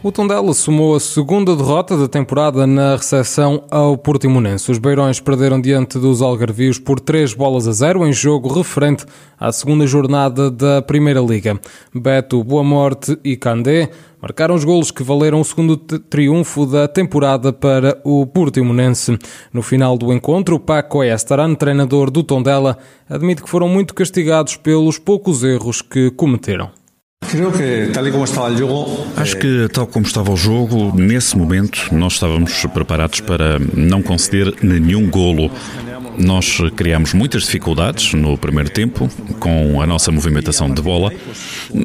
O Tondela somou a segunda derrota da temporada na recepção ao Portimonense. Os Beirões perderam diante dos Algarvios por 3 bolas a 0 em jogo referente à segunda jornada da Primeira Liga. Beto, Boa Morte e Candé marcaram os golos que valeram o segundo triunfo da temporada para o Portimonense. No final do encontro, Paco Estaran, treinador do Tondela, admite que foram muito castigados pelos poucos erros que cometeram. Acho que, tal como estava o jogo, nesse momento nós estávamos preparados para não conceder nenhum golo. Nós criámos muitas dificuldades no primeiro tempo com a nossa movimentação de bola,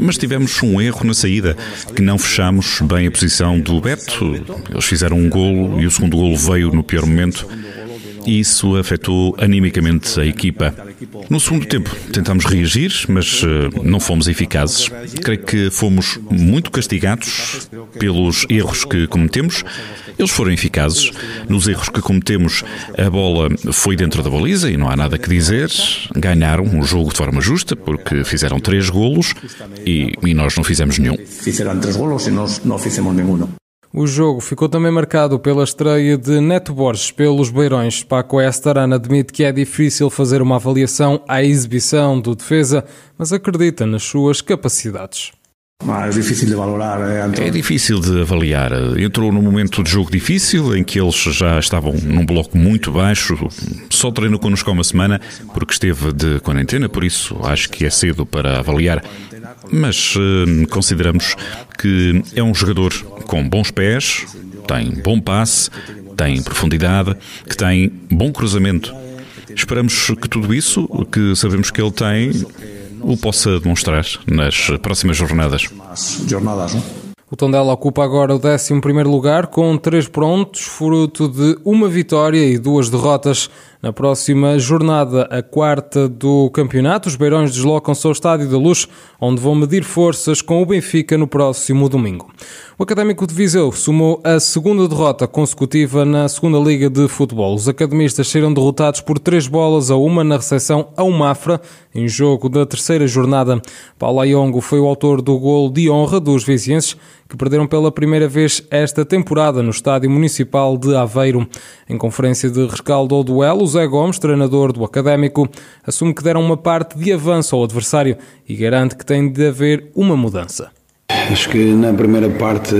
mas tivemos um erro na saída, que não fechamos bem a posição do Beto. Eles fizeram um golo e o segundo golo veio no pior momento e isso afetou animicamente a equipa. No segundo tempo tentámos reagir, mas uh, não fomos eficazes. Creio que fomos muito castigados pelos erros que cometemos. Eles foram eficazes. Nos erros que cometemos, a bola foi dentro da baliza e não há nada que dizer. Ganharam o jogo de forma justa porque fizeram três golos e, e nós não fizemos nenhum. Fizeram três golos e nós não fizemos nenhum. O jogo ficou também marcado pela estreia de Neto Borges pelos Beirões. Paco Estarana admite que é difícil fazer uma avaliação à exibição do defesa, mas acredita nas suas capacidades. É difícil de valorar. É difícil de avaliar. Entrou num momento de jogo difícil em que eles já estavam num bloco muito baixo. Só treinou connosco há uma semana porque esteve de quarentena, por isso acho que é cedo para avaliar mas uh, consideramos que é um jogador com bons pés, tem bom passe, tem profundidade, que tem bom cruzamento. Esperamos que tudo isso, que sabemos que ele tem, o possa demonstrar nas próximas jornadas. O Tondela ocupa agora o 11 lugar com 3 pontos, fruto de uma vitória e duas derrotas. Na próxima jornada, a quarta do campeonato, os Beirões deslocam-se ao Estádio da Luz, onde vão medir forças com o Benfica no próximo domingo. O Académico de Viseu somou a segunda derrota consecutiva na segunda Liga de Futebol. Os academistas saíram derrotados por três bolas a uma na recepção ao Mafra, em jogo da terceira jornada. Paulo Ayongo foi o autor do gol de honra dos vizienses, que perderam pela primeira vez esta temporada no Estádio Municipal de Aveiro. Em conferência de rescaldo ao duelo, Zé Gomes, treinador do Académico, assume que deram uma parte de avanço ao adversário e garante que tem de haver uma mudança. Acho que na primeira parte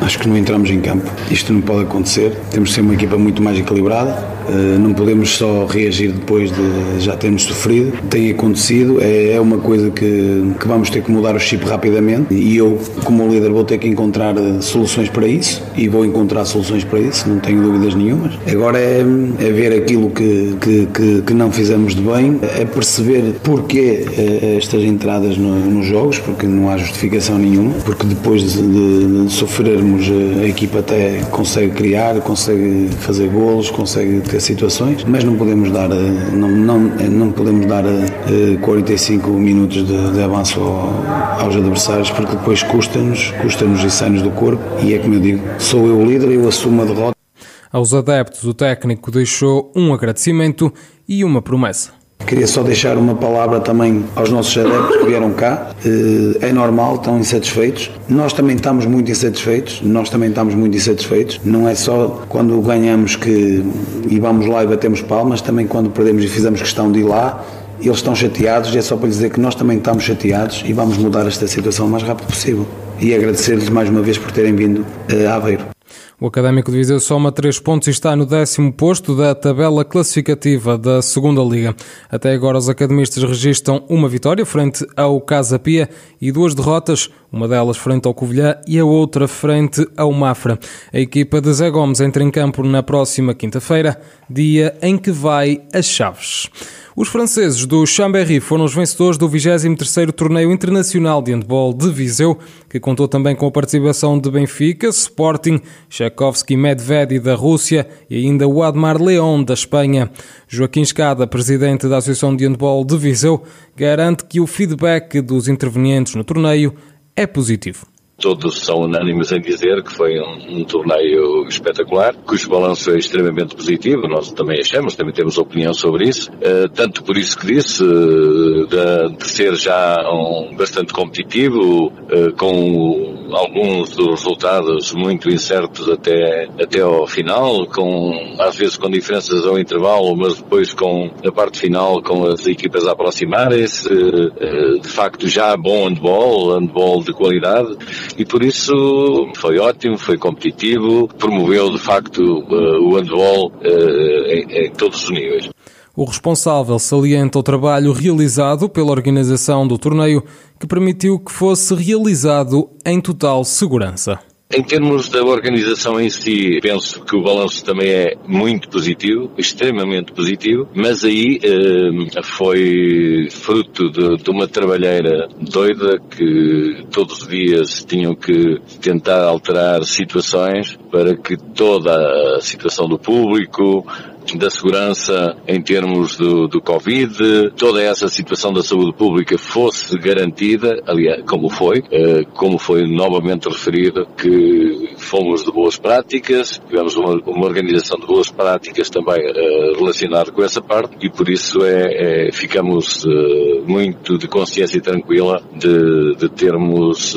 acho que não entramos em campo. Isto não pode acontecer. Temos de ser uma equipa muito mais equilibrada. Eh, não podemos só reagir depois de já termos sofrido. Tem acontecido, é, é uma coisa que, que vamos ter que mudar o chip rapidamente e eu, como líder, vou ter que encontrar eh, soluções para isso e vou encontrar soluções para isso, não tenho dúvidas nenhumas. Agora é, é ver aquilo que, que, que, que, não fizemos de bem, é perceber porquê eh, estas entradas no, nos jogos, porque não há justificação nenhuma, porque depois de, de, sofrermos a equipa até consegue criar, consegue fazer golos, consegue ter situações, mas não podemos dar, eh, não, não, não podemos dar 45 eh, minutos de, de avanço aos adversários, porque depois custa-nos, custa-nos e sai-nos do corpo. E é como eu digo, sou eu o líder, eu assumo a derrota. Aos adeptos, o técnico deixou um agradecimento e uma promessa. Queria só deixar uma palavra também aos nossos adeptos que vieram cá. Eh, é normal, estão insatisfeitos. Nós também estamos muito insatisfeitos. Nós também estamos muito insatisfeitos. Não é só quando ganhamos que e vamos lá e batemos palmas, também quando perdemos e fizemos questão de ir lá. Eles estão chateados e é só para dizer que nós também estamos chateados e vamos mudar esta situação o mais rápido possível. E agradecer-lhes mais uma vez por terem vindo a Aveiro. O Académico de Viseu soma 3 pontos e está no décimo posto da tabela classificativa da Segunda Liga. Até agora os academistas registram uma vitória frente ao Casa Pia e duas derrotas, uma delas frente ao Covilhã e a outra frente ao Mafra. A equipa de Zé Gomes entra em campo na próxima quinta-feira, dia em que vai a Chaves. Os franceses do Chambéry foram os vencedores do 23º Torneio Internacional de Handball de Viseu, que contou também com a participação de Benfica, Sporting, Tchaikovsky Medvedi da Rússia e ainda o Admar León da Espanha. Joaquim Escada, presidente da Associação de Handball de Viseu, garante que o feedback dos intervenientes no torneio é positivo. Todos são unânimes em dizer que foi um, um, torneio espetacular, cujo balanço é extremamente positivo, nós também achamos, também temos opinião sobre isso, uh, tanto por isso que disse, uh, de, de, ser já um, bastante competitivo, uh, com alguns dos resultados muito incertos até, até ao final, com, às vezes com diferenças ao intervalo, mas depois com, na parte final, com as equipas a aproximarem-se, de facto já bom handball, handball de qualidade, e por isso foi ótimo, foi competitivo, promoveu de facto uh, o handball uh, em, em todos os níveis. O responsável salienta o trabalho realizado pela organização do torneio, que permitiu que fosse realizado em total segurança. Em termos da organização em si, penso que o balanço também é muito positivo, extremamente positivo, mas aí eh, foi fruto de, de, uma trabalheira doida que todos os dias tinham que tentar alterar situações para que toda a situação do público, da segurança em termos do, do Covid, toda essa situação da saúde pública fosse garantida, aliás, como foi, eh, como foi novamente referido, que fomos de boas práticas, tivemos uma, uma organização de boas práticas também eh, relacionada com essa parte e por isso é, é ficamos eh, muito de consciência tranquila de, de termos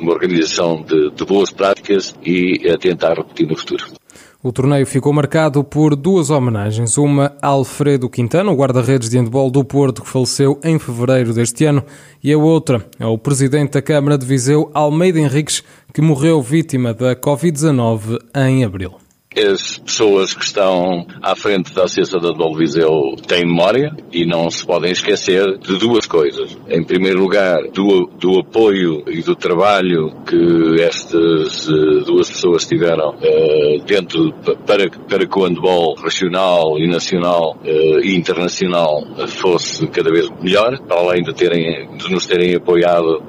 uma organização de, de boas práticas e a tentar repetir no futuro. O torneio ficou marcado por duas homenagens. Uma a Alfredo Quintana, o guarda-redes de handball do Porto, que faleceu em fevereiro deste ano, e a outra ao presidente da Câmara de Viseu, Almeida Henriques, que morreu vítima da Covid-19 em abril as pessoas que estão à frente da Associação Dol Viseu têm memória e não se podem esquecer de duas coisas. Em primeiro lugar, do, do apoio e do trabalho que estas uh, duas pessoas tiveram uh, dentro para, para que o handball regional e nacional uh, e internacional fosse cada vez melhor, para além de, terem, de nos terem apoiado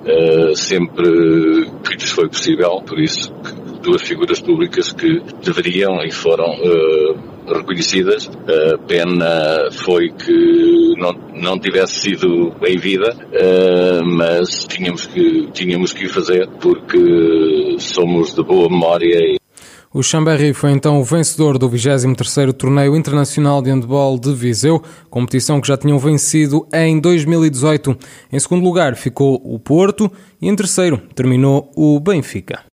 sempre que lhes foi possível, por isso duas figuras públicas que deveriam e foram uh, reconhecidas. A pena foi que não, não tivesse sido em vida, uh, mas tínhamos que, tínhamos que o fazer porque somos de boa memória. E... O Chambéry foi então o vencedor do 23º Torneio Internacional de Handball de Viseu, competição que já tinham vencido em 2018. Em segundo lugar ficou o Porto e em terceiro terminou o Benfica.